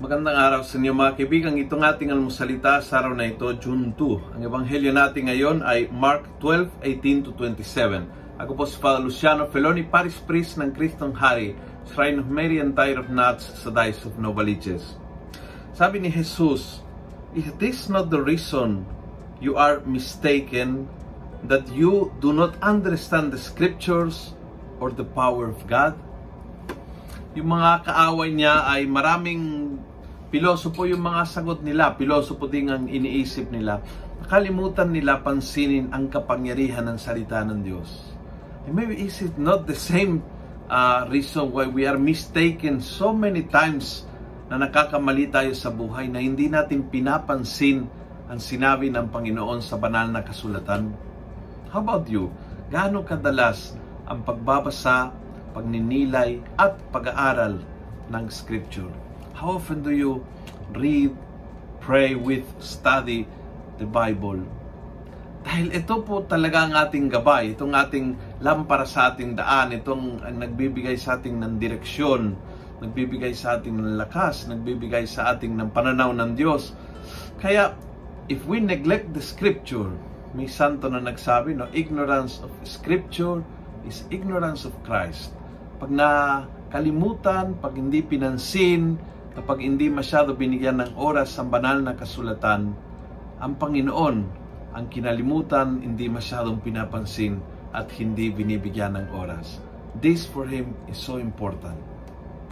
Magandang araw sa inyo mga kaibigan. Itong ating almusalita sa araw na ito, June 2. Ang ebanghelyo natin ngayon ay Mark 12:18 to 27. Ako po si Father Luciano Feloni, Paris Priest ng Kristong Hari, Shrine of Mary and Tire of Nuts sa Dice of Novaliches. Sabi ni Jesus, Is this not the reason you are mistaken that you do not understand the scriptures or the power of God? Yung mga kaaway niya ay maraming Pilosopo yung mga sagot nila, pilosopo din ang iniisip nila. Nakalimutan nila pansinin ang kapangyarihan ng salita ng Diyos. And maybe is it not the same uh, reason why we are mistaken so many times na nakakamali tayo sa buhay na hindi natin pinapansin ang sinabi ng Panginoon sa banal na kasulatan? How about you? Gaano kadalas ang pagbabasa, pagninilay at pag-aaral ng Scripture? How often do you read, pray with, study the Bible? Dahil ito po talaga ang ating gabay, itong ating lampara sa ating daan, itong nagbibigay sa ating ng direksyon, nagbibigay sa ating ng lakas, nagbibigay sa ating ng pananaw ng Diyos. Kaya, if we neglect the Scripture, may santo na nagsabi, no, ignorance of Scripture is ignorance of Christ. Pag nakalimutan, pag hindi pinansin, kapag hindi masyado binigyan ng oras sa banal na kasulatan, ang Panginoon ang kinalimutan, hindi masyadong pinapansin at hindi binibigyan ng oras. This for Him is so important.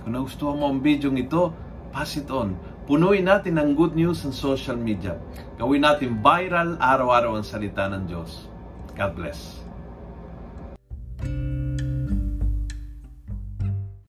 Kung nagustuhan mo ang video ito, pass it on. Punuin natin ng good news sa social media. Gawin natin viral araw-araw ang salita ng Diyos. God bless.